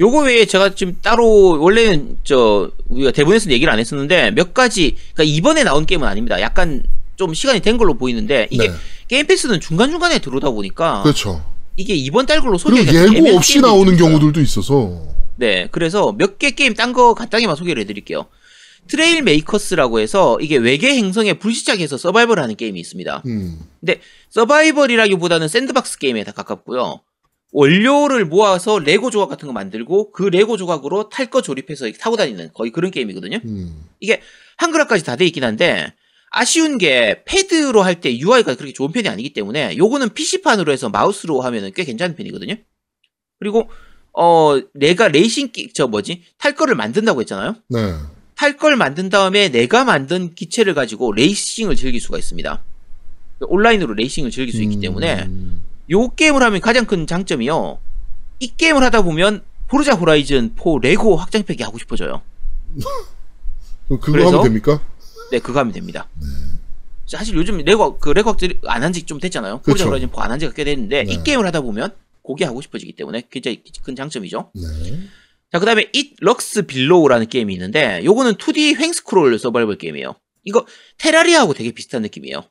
요거 외에 제가 지금 따로 원래는 저 우리가 대본에서는 얘기를 안 했었는데 몇 가지 그러니까 이번에 나온 게임은 아닙니다. 약간 좀 시간이 된 걸로 보이는데 이게 네. Game Pass는 중간 중간에 들어오다 보니까 그렇죠. 이게 이번 달 걸로 소개가 좀 예고 없이 나오는. 경우들도 있어서, 네, 그래서 몇 개 게임 딴 거 간단히만 소개를 해드릴게요. Trailmakers라고 해서 이게 외계 행성에 불시착해서 서바이벌하는 게임이 있습니다. 음, 근데 서바이벌이라기보다는 sandbox 게임에 더 가깝고요. 원료를 모아서 레고 조각 같은 거 만들고 그 레고 조각으로 탈 거 조립해서 타고 다니는 거의 그런 게임이거든요. 음, 이게 한글화까지 다 돼 있긴 한데 아쉬운 게 패드로 할 때 UI가 그렇게 좋은 편이 아니기 때문에 요거는 PC판으로 해서 마우스로 하면은 꽤 괜찮은 편이거든요. 그리고 어 내가 레이싱 기, 저 뭐지 탈 거를 만든다고 했잖아요. 네. 탈 걸 만든 다음에 내가 만든 기체를 가지고 레이싱을 즐길 수가 있습니다. 온라인으로 레이싱을 즐길 수 있기 때문에 음, 요 게임을 하면 가장 큰 장점이요. 이 게임을 하다 보면 Forza Horizon 4 레고 확장팩이 하고 싶어져요. 그거 그래서? 하면 됩니까? 네, 그거 하면 됩니다. 사실 요즘 레고 그 레고 확장팩 안한 지 좀 됐잖아요. Forza 그쵸. Horizon 4 안한 지가 꽤 됐는데 네. 이 게임을 하다 보면 그게 하고 싶어지기 때문에 굉장히 큰 장점이죠. 네. 자, 그 다음에 It Lurks Below라는 게임이 있는데, 요거는 2D 횡스크롤 서바이벌 게임이에요. 이거 Terraria하고 되게 비슷한 느낌이에요.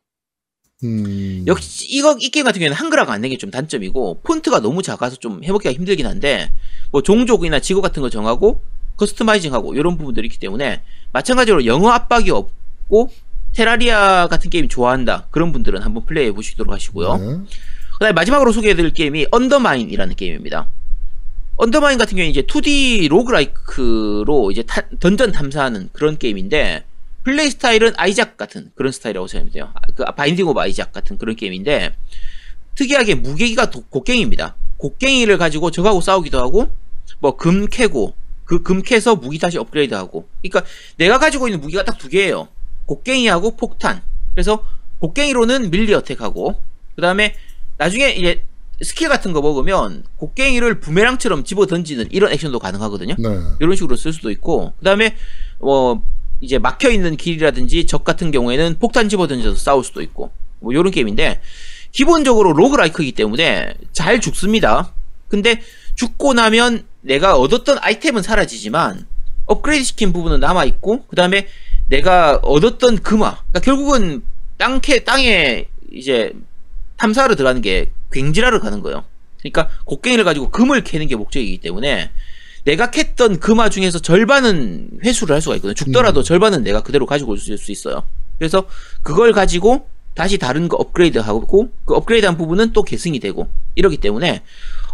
음, 역시 이거 이 게임 같은 경우에는 한글화가 안 된 게 좀 단점이고 폰트가 너무 작아서 좀 해먹기가 힘들긴 한데 뭐 종족이나 직업 같은 거 정하고 customizing하고 이런 부분들이 있기 때문에 마찬가지로 영어 압박이 없고 Terraria 같은 게임 좋아한다 그런 분들은 한번 플레이해 보시도록 하시고요. 네. 그다음에 마지막으로 소개해드릴 게임이 UnderMine이라는 게임입니다. UnderMine 같은 경우는 이제 2D roguelike로 이제 타- 던전 탐사하는 그런 게임인데 플레이 스타일은 Isaac 같은 그런 스타일이라고 생각하면 돼요. 아, 그 Binding of Isaac 같은 그런 게임인데 특이하게 무기가 도- 곡괭이입니다. 곡괭이를 가지고 적하고 싸우기도 하고 뭐 금 캐고 그 금 캐서 무기 다시 업그레이드하고 그러니까 내가 가지고 있는 무기가 딱 두 개예요. 곡괭이하고 폭탄. 그래서 곡괭이로는 melee attack하고 그 다음에 나중에 이제 스킬 같은 거 먹으면 곡괭이를 부메랑처럼 집어 던지는 이런 액션도 가능하거든요. 네. 이런 식으로 쓸 수도 있고 그 다음에 뭐 이제 막혀 있는 길이라든지 적 같은 경우에는 폭탄 집어 던져서 싸울 수도 있고 뭐 이런 게임인데 기본적으로 로그라이크이기 때문에 잘 죽습니다. 근데 죽고 나면 내가 얻었던 아이템은 사라지지만 업그레이드 시킨 부분은 남아 있고 그 다음에 내가 얻었던 금화 그러니까 결국은 땅캐 땅에 이제 탐사를 들어가는 게 괭지라를 가는 거예요. 그러니까 곡괭이를 가지고 금을 캐는 게 목적이기 때문에 내가 캤던 금화 중에서 절반은 회수를 할 수가 있거든요. 죽더라도 절반은 내가 그대로 가지고 올 수 있어요. 그래서 그걸 가지고 다시 다른 거 업그레이드 하고 그 업그레이드 한 부분은 또 계승이 되고 이러기 때문에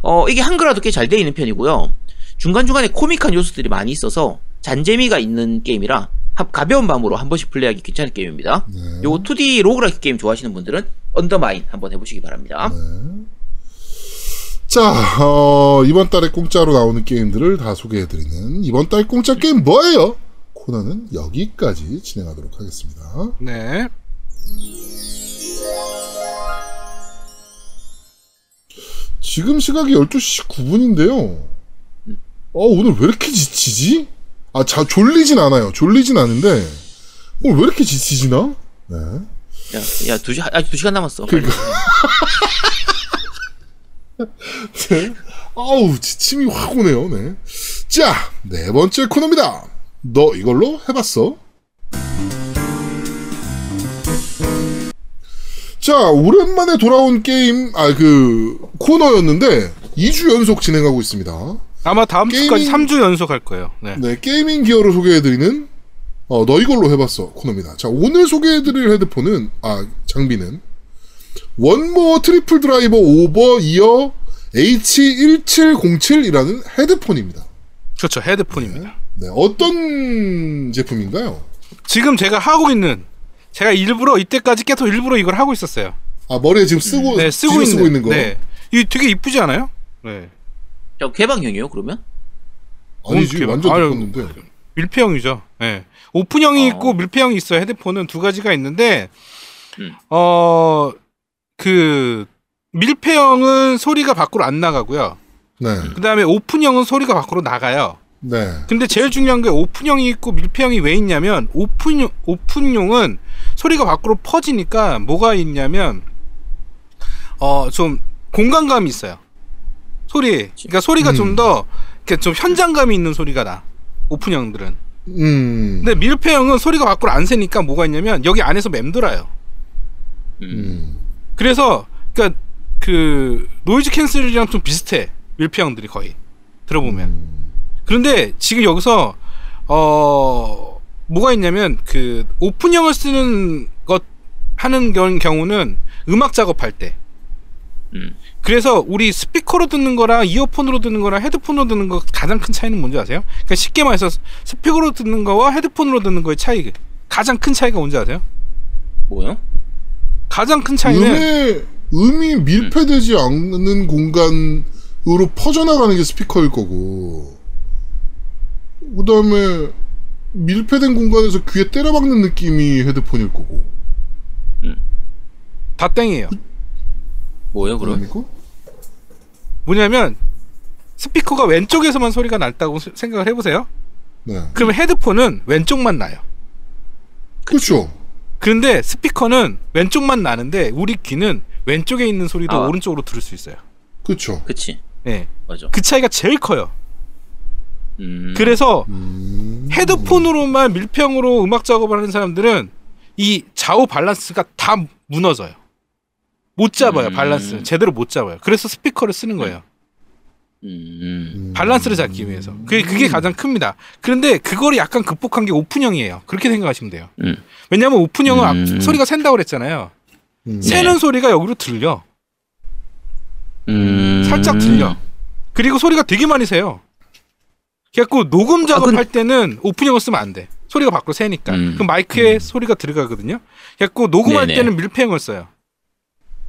어 이게 한글화도 꽤잘 되어 있는 편이고요. 중간중간에 코믹한 요소들이 많이 있어서 잔재미가 있는 게임이라 한- 가벼운 마음으로 한 번씩 플레이하기 괜찮은 게임입니다. 네. 요거 2D roguelike 게임 좋아하시는 분들은 UnderMine 한번 해보시기 바랍니다. 자, 어, 이번 달에 공짜로 나오는 게임들을 다 소개해드리는 이번 달 공짜 게임 뭐예요? 코너는 여기까지 진행하도록 하겠습니다. 네. 지금 시각이 12시 9분인데요. 어, 오늘 왜 이렇게 지치지? 아, 자, 졸리진 않아요. 졸리진 않은데, 오늘 왜 이렇게 지치지나? 네. 야, 야, 두 시, 아직 두 시간 남았어. 빨리. 네. 아우, 지침이 확 오네요, 네. 자, 네 번째 코너입니다. 너 이걸로 해봤어? 자, 오랜만에 돌아온 게임, 아, 그, 코너였는데, 2주 연속 진행하고 있습니다. 아마 다음 주까지 gaming- 3주 연속 할 거예요. 네. 네, gaming gear를 소개해드리는, 어, 너 이걸로 해봤어 코너입니다. 자, 오늘 소개해드릴 헤드폰은, 아, 장비는, 1MORE Triple Driver Over-Ear H1707이라는 헤드폰입니다. 그렇죠. 헤드폰입니다. 네, 어떤 제품인가요? 지금 제가 하고 있는 제가 일부러 이때까지 계속 일부러 이걸 하고 있었어요. 아, 머리에 지금 쓰고, 네, 쓰고 있는, 쓰고 있는 거. 네. 이 되게 이쁘지 않아요? 네. 자, 개방형이에요, 그러면? 아니지, 어, 완전 바꿨는데. 밀폐형이죠. 네. 오픈형이 어. 있고 밀폐형이 있어요. 헤드폰은 두 가지가 있는데 음. 어, 그 밀폐형은 소리가 밖으로 안 나가고요. 네, 그 다음에 오픈형은 소리가 밖으로 나가요. 네. 근데 제일 중요한 게 오픈형이 있고 밀폐형이 왜 있냐면 오픈용 오픈용은 소리가 밖으로 퍼지니까 뭐가 있냐면 어 좀 공간감이 있어요. 소리. 그러니까 소리가 음. 좀더 이렇게 좀 현장감이 있는 소리가 나. 오픈형들은. 음. 근데 밀폐형은 소리가 밖으로 안 새니까 뭐가 있냐면 여기 안에서 맴돌아요. 음. 그래서 그러니까 그 noise cancel이랑 좀 비슷해. 밀폐형들이 거의 들어보면. 음. 그런데 지금 여기서 어 뭐가 있냐면 그 오픈형을 쓰는 것 하는 경- 경우는 음악 작업할 때 음. 그래서 우리 스피커로 듣는 거랑 이어폰으로 듣는 거랑 헤드폰으로 듣는 거 가장 큰 차이는 뭔지 아세요? 그러니까 쉽게 말해서 스피커로 듣는 거와 헤드폰으로 듣는 거의 차이 가장 큰 차이가 뭔지 아세요? 뭐요? 가장 큰 차이는 음의, 음이 밀폐되지 않는 공간으로 퍼져나가는 게 스피커일 거고, 그 다음에 밀폐된 공간에서 귀에 때려박는 느낌이 헤드폰일 거고. 다 땡이에요. 뭐요, 그럼? 그러니까? 뭐냐면 스피커가 왼쪽에서만 소리가 날다고 세- 생각을 해보세요. 네. 그러면 헤드폰은 왼쪽만 나요. 그렇죠. 그런데 스피커는 왼쪽만 나는데 우리 귀는 왼쪽에 있는 소리도 아. 오른쪽으로 들을 수 있어요. 그렇죠. 그치. 네. 맞아. 그 차이가 제일 커요. 음. 그래서 음. 헤드폰으로만 밀폐형으로 음악 작업을 하는 사람들은 이 좌우 밸런스가 다 무너져요. 못 잡아요, 음. 밸런스. 제대로 못 잡아요. 그래서 스피커를 쓰는 거예요. 음. 음. 밸런스를 잡기 위해서. 그게, 그게 가장 큽니다. 그런데 그거를 약간 극복한 게 오픈형이에요. 그렇게 생각하시면 돼요. 음. 왜냐하면 오픈형은 앞- 음. 소리가 샌다고 그랬잖아요. 음. 네. 새는 소리가 여기로 들려. 음. 살짝 들려. 그리고 소리가 되게 많이 새요. 그래갖고 녹음 작업할 때는 오픈형을 쓰면 안 돼. 소리가 밖으로 새니까. 음. 그럼 마이크에 소리가 들어가거든요. 그래갖고 녹음할 네네. 때는 밀폐형을 써요.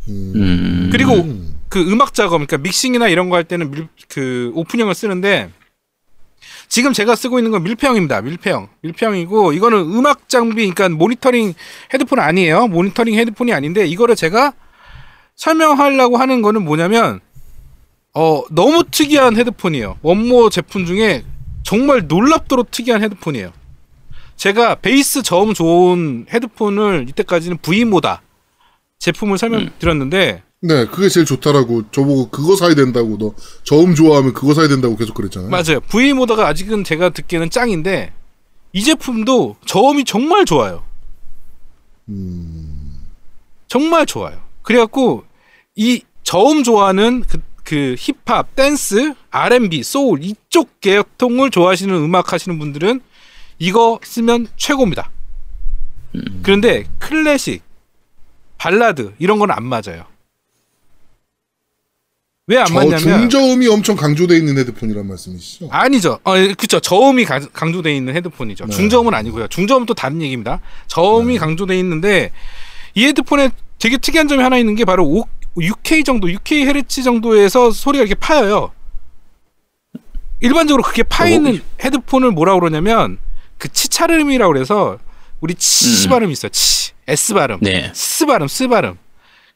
음. 음. 그리고 음. 그 음악 작업, 그러니까 믹싱이나 이런 거 할 때는 밀, 그 오픈형을 쓰는데 지금 제가 쓰고 있는 건 밀폐형입니다. 밀폐형. 밀폐형이고 이거는 음악 장비, 그러니까 모니터링 헤드폰 아니에요. 모니터링 헤드폰이 아닌데 이거를 제가 설명하려고 하는 거는 뭐냐면 어 너무 특이한 헤드폰이에요. 원모 제품 중에 정말 놀랍도록 특이한 헤드폰이에요. 제가 베이스 저음 좋은 헤드폰을 이때까지는 V모다 제품을 설명드렸는데 네, 그게 제일 좋다라고 저보고 그거 사야 된다고 너 저음 좋아하면 그거 사야 된다고 계속 그랬잖아요. 맞아요. V모다가 아직은 제가 듣기에는 짱인데 이 제품도 저음이 정말 좋아요. 음, 정말 좋아요. 그래갖고 이 저음 좋아하는 그, 그 힙합, 댄스, R&B, 소울 이쪽 계통을 좋아하시는 음악 하시는 분들은 이거 쓰면 최고입니다. 그런데 클래식, 발라드 이런 건 안 맞아요. 왜 안 저 맞냐면 중저음이 엄청 강조돼 있는 헤드폰이란 말씀이시죠? 아니죠. 어, 예, 그쵸. 저음이 가- 강조돼 있는 헤드폰이죠. 네. 중저음은 아니고요. 중저음은 또 다른 얘기입니다. 저음이 네. 강조돼 있는데 이 헤드폰에 되게 특이한 점이 하나 있는 게 바로 5, 6K 정도, 6K 헤르츠 정도에서 소리가 이렇게 파여요. 일반적으로 그게 파이는 헤드폰을 뭐라고 그러냐면 그 치찰음이라고 그래서 우리 치 음. 발음 있어요. 치, S 발음, 네. 스 발음, 스 발음.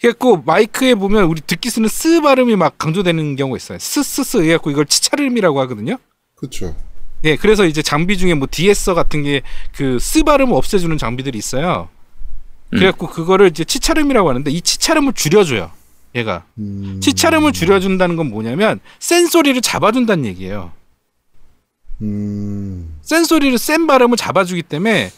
그래갖고 마이크에 보면 우리 듣기 쓰는 스 발음이 막 강조되는 경우가 있어요. 스스스 해갖고 이걸 치찰음이라고 하거든요. 그렇죠. 네, 그래서 이제 장비 중에 뭐 de-esser 같은 게 그 스 발음을 없애주는 장비들이 있어요. 음. 그래갖고 그거를 이제 치찰음이라고 하는데 이 치찰음을 줄여줘요. 얘가 음, 치차름을 줄여준다는 건 뭐냐면 센 소리를 잡아준다는 얘기예요. 음, 센 소리를 센 발음을 잡아주기 때문에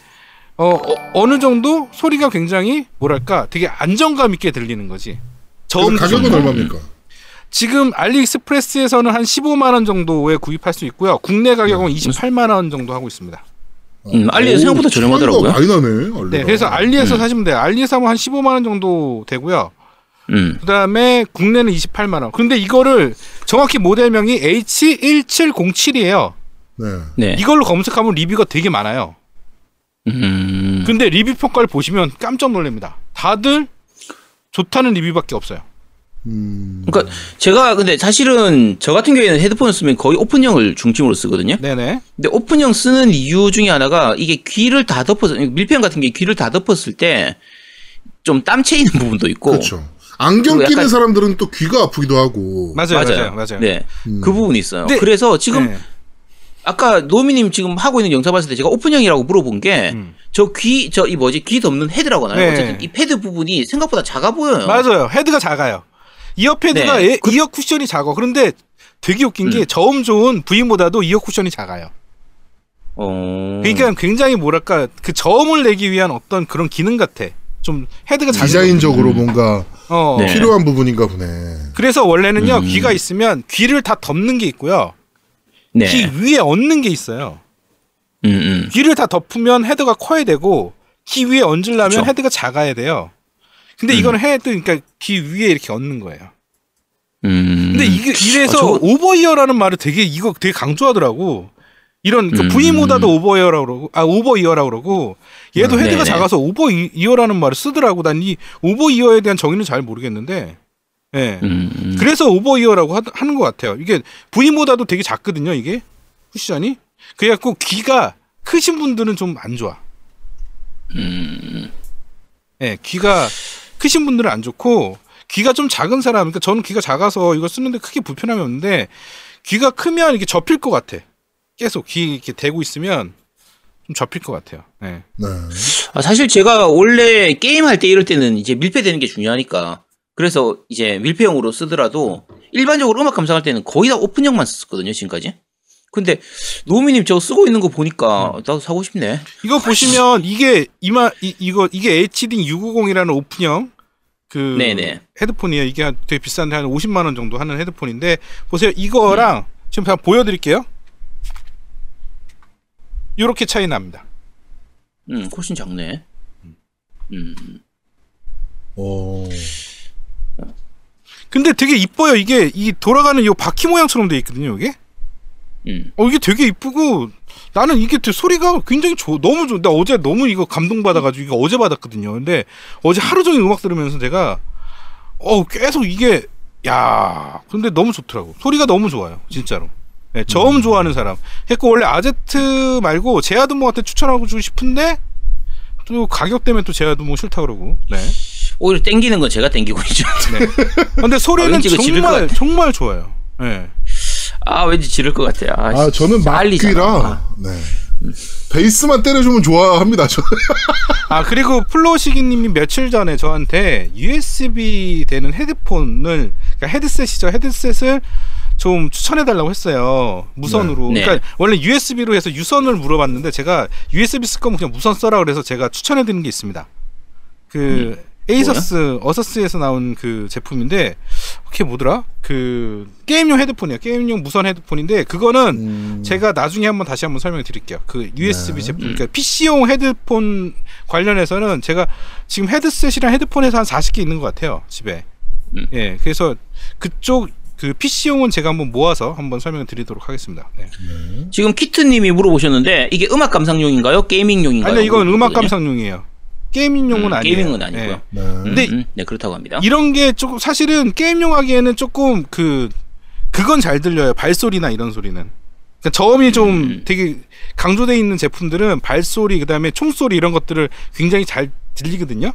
어, 어, 느 정도 소리가 굉장히 뭐랄까 되게 안정감 있게 들리는 거지. 저음 가격은 정도. 얼마입니까? 지금 알리익스프레스에서는 한 15만 원 정도에 구입할 수 있고요. 국내 가격은 28만 원 정도 하고 있습니다. 음, 알리에서 오, 생각보다 저렴하더라고요. 많이 나네. 알리가. 네, 그래서 알리에서 음. 사시면 돼요. 알리에서 하면 한 15만 원 정도 되고요. 음. 그다음에 국내는 28만 원. 근데 이거를 정확히 모델명이 H1707이에요. 네. 네. 이걸로 검색하면 리뷰가 되게 많아요. 음. 근데 리뷰 평가를 보시면 깜짝 놀랍니다. 다들 좋다는 리뷰밖에 없어요. 음, 그러니까 제가 근데 사실은 저 같은 경우에는 헤드폰을 쓰면 거의 오픈형을 중심으로 쓰거든요. 네네. 근데 오픈형 쓰는 이유 중에 하나가 이게 귀를 다 덮어서 밀폐형 같은 게 귀를 다 덮었을 때 좀 땀 차 있는 부분도 있고 그렇죠. 안경 끼는 약간- 사람들은 또 귀가 아프기도 하고. 맞아요, 맞아요, 맞아요. 네. 음. 그 부분이 있어요. 근데- 그래서 지금 네. 아까 노미님 지금 하고 있는 영상 봤을 때 제가 오픈형이라고 물어본 게 음. 저 귀 저 이 뭐지 귀 덮는 헤드라고 하나요? 네. 어쨌든 이 패드 부분이 생각보다 작아 보여요. 맞아요. 헤드가 작아요. ear pad가 네. 에- ear cushion이 작아. 그런데 되게 웃긴 게 음. 저음 좋은 V-MODA보다도 ear cushion이 작아요. 어... 그러니까 굉장히 뭐랄까 그 저음을 내기 위한 어떤 그런 기능 같아. 좀 헤드가 디자인적으로 뭔가 거. 어. 네. 필요한 부분인가 보네. 그래서 원래는요 음. 귀가 있으면 귀를 다 덮는 게 있고요. 네. 귀 위에 얹는 게 있어요. 음, 음. 귀를 다 덮으면 헤드가 커야 되고 귀 위에 얹으려면 그쵸. 헤드가 작아야 돼요. 근데 음. 이거는 헤드 그러니까 귀 위에 이렇게 얹는 거예요. 음. 근데 이게 이래서 아, 저거- over-ear라는 말을 되게 이거 되게 강조하더라고. 이런 그 음. V모다도 over-ear라고 그러고 아 오버이어라고 그러고 얘도 음, 헤드가 네네. 작아서 over-ear라는 말을 쓰더라고. 난 이 오버이어에 대한 정의는 잘 모르겠는데. 예. 음, 음. 그래서 over-ear라고 하, 하는 것 같아요. 이게 V-MODA도 되게 작거든요, 이게 쿠션이. 그래갖고 귀가 크신 분들은 좀 안 좋아. 음. 예, 귀가 크신 분들은 안 좋고 귀가 좀 작은 사람, 그러니까 저는 귀가 작아서 이거 쓰는데 크게 불편함이 없는데 귀가 크면 이게 접힐 것 같아. 계속 귀 이렇게 대고 있으면 좀 접힐 것 같아요. 예. 네. 아, 사실 제가 원래 게임할 때 이럴 때는 이제 밀폐되는 게 중요하니까 그래서 이제 밀폐형으로 쓰더라도 일반적으로 음악 감상할 때는 거의 다 오픈형만 썼거든요 지금까지. 근데 노미님 저거 쓰고 있는 거 보니까 음. 나도 사고 싶네. 이거 보시면 이게 이마 이, 이거 이게 HD 650이라는 오픈형 그 네네. 헤드폰이에요. 이게 한- 되게 비싼데 한 50만 원 정도 하는 헤드폰인데 보세요. 이거랑 지금 제가 보여드릴게요. 이렇게 차이 납니다. 음, 훨씬 작네. 음, 어. 근데 되게 이뻐요. 이게 이 돌아가는 이 바퀴 모양처럼 돼 있거든요. 이게. 음. 어 이게 되게 이쁘고 나는 이게 되게 소리가 굉장히 좋 너무 좋. 나 어제 너무 이거 감동 받아가지고 이거 어제 받았거든요. 근데 어제 하루 종일 음악 들으면서 제가 어 계속 이게 야 근데 너무 좋더라고. 소리가 너무 좋아요. 진짜로. 네, 저음 좋아하는 사람. 했고 원래 아제트 말고 제아드모한테 추천하고 주고 싶은데 또 가격 때문에 또 제아드모 싫다 그러고. 네. 오히려 땡기는 건 제가 땡기고 있죠. 네. 근데 소리는 아, 정말. 정말 좋아요. 예. 아 왠지 지를 것 같아요. 아, 아, 저는 빨리잖아. 막귀라, 네. 베이스만 때려주면 좋아합니다, 저는. 아 그리고 플로시기님이 며칠 전에 저한테 USB 되는 헤드폰을 그러니까 헤드셋이죠 헤드셋을 좀 추천해달라고 했어요 무선으로 네. 그러니까 원래 USB로 해서 유선을 물어봤는데 제가 USB 쓸 거면 그냥 무선 써라 그래서 제가 추천해드린 게 있습니다 그 ASUS ASUS에서 나온 그 제품인데 그게 뭐더라 그 게임용 헤드폰이야 게임용 무선 헤드폰인데 그거는 음, 제가 나중에 한번 다시 한번 설명을 드릴게요. 그 USB 네. 제품, 그러니까 PC용 헤드폰 관련해서는 제가 지금 헤드셋이랑 헤드폰에서 한 40개 있는 것 같아요 집에. 음. 예, 그래서 그쪽 그 PC용은 제가 한번 모아서 한번 설명을 드리도록 하겠습니다. 네. 지금 키트님이 물어보셨는데 이게 음악 감상용인가요? 게이밍용인가요? 아니요, 이건 음악. 감상용이에요. 게이밍용은 음, 아니에요. 게이밍은 아니고요. 네. 근데 음, 음, 네 그렇다고 합니다. 이런 게 조금 사실은 게임용 하기에는 조금 그 그건 잘 들려요. 발소리나 이런 소리는. 그러니까 저음이 좀 음. 되게 강조돼 있는 제품들은 발소리 그다음에 총소리 이런 것들을 굉장히 잘 들리거든요.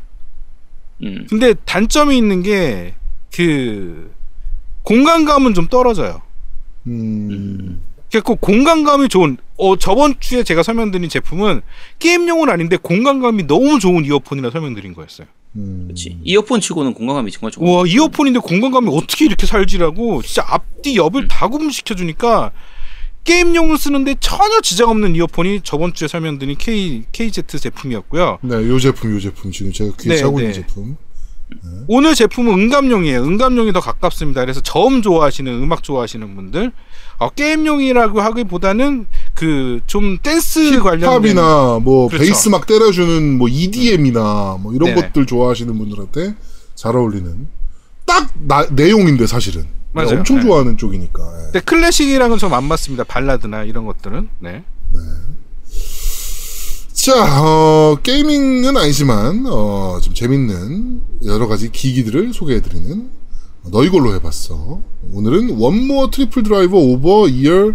음. 근데 단점이 있는 게 그 공간감은 좀 떨어져요. 음, 그러니까 그 공간감이 좋은 어 저번 주에 제가 설명드린 제품은 게임용은 아닌데 공간감이 너무 좋은 이어폰이라 설명드린 거였어요. 음. 그렇지. 이어폰 치고는 공감감이 정말 좋고. 와 이어폰인데 공간감이 어떻게 이렇게 살지라고 진짜 앞뒤 옆을 다 구분시켜 주니까 게임용을 쓰는데 전혀 지장 없는 이어폰이 저번 주에 설명드린 K KZ 제품이었고요. 네, 요 제품, 요 제품. 지금 제가 귀에 네, 차고 네. 있는 제품. 오늘 제품은 음감용이에요. 음감용이 더 가깝습니다. 그래서 저음 좋아하시는 음악 좋아하시는 분들 어, 게임용이라고 하기보다는 그 좀 댄스 관련된 힙합이나 뭐 그렇죠. 베이스 막 때려주는 뭐 EDM이나 뭐 이런 네네. 것들 좋아하시는 분들한테 잘 어울리는 딱 나, 내용인데 사실은 맞아요. 엄청 네. 좋아하는 쪽이니까. 예. 근데 클래식이랑은 좀 안 맞습니다. 발라드나 이런 것들은 네. 자, 어, gaming은 아니지만 어, 좀 재밌는 여러 가지 기기들을 소개해드리는 너 이걸로 해봤어. 오늘은 1MORE Triple Driver Over-Ear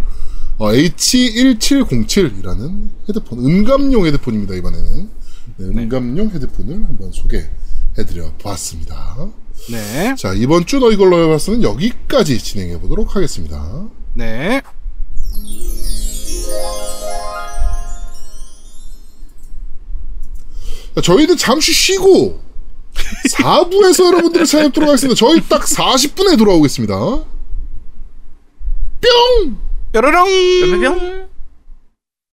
어, H1707이라는 헤드폰, 음감용 헤드폰입니다 이번에는 네, 음감용 헤드폰을 한번 소개해드려 보았습니다. 네. 자, 이번 주너 이걸로 해봤어는 여기까지 진행해 보도록 하겠습니다. 네. 저희는 잠시 쉬고 4부에서 여러분들을 찾아뵙도록 하겠습니다. 저희 딱 40분에 돌아오겠습니다. 뿅! 뾰로롱. 뿅뿅뿅.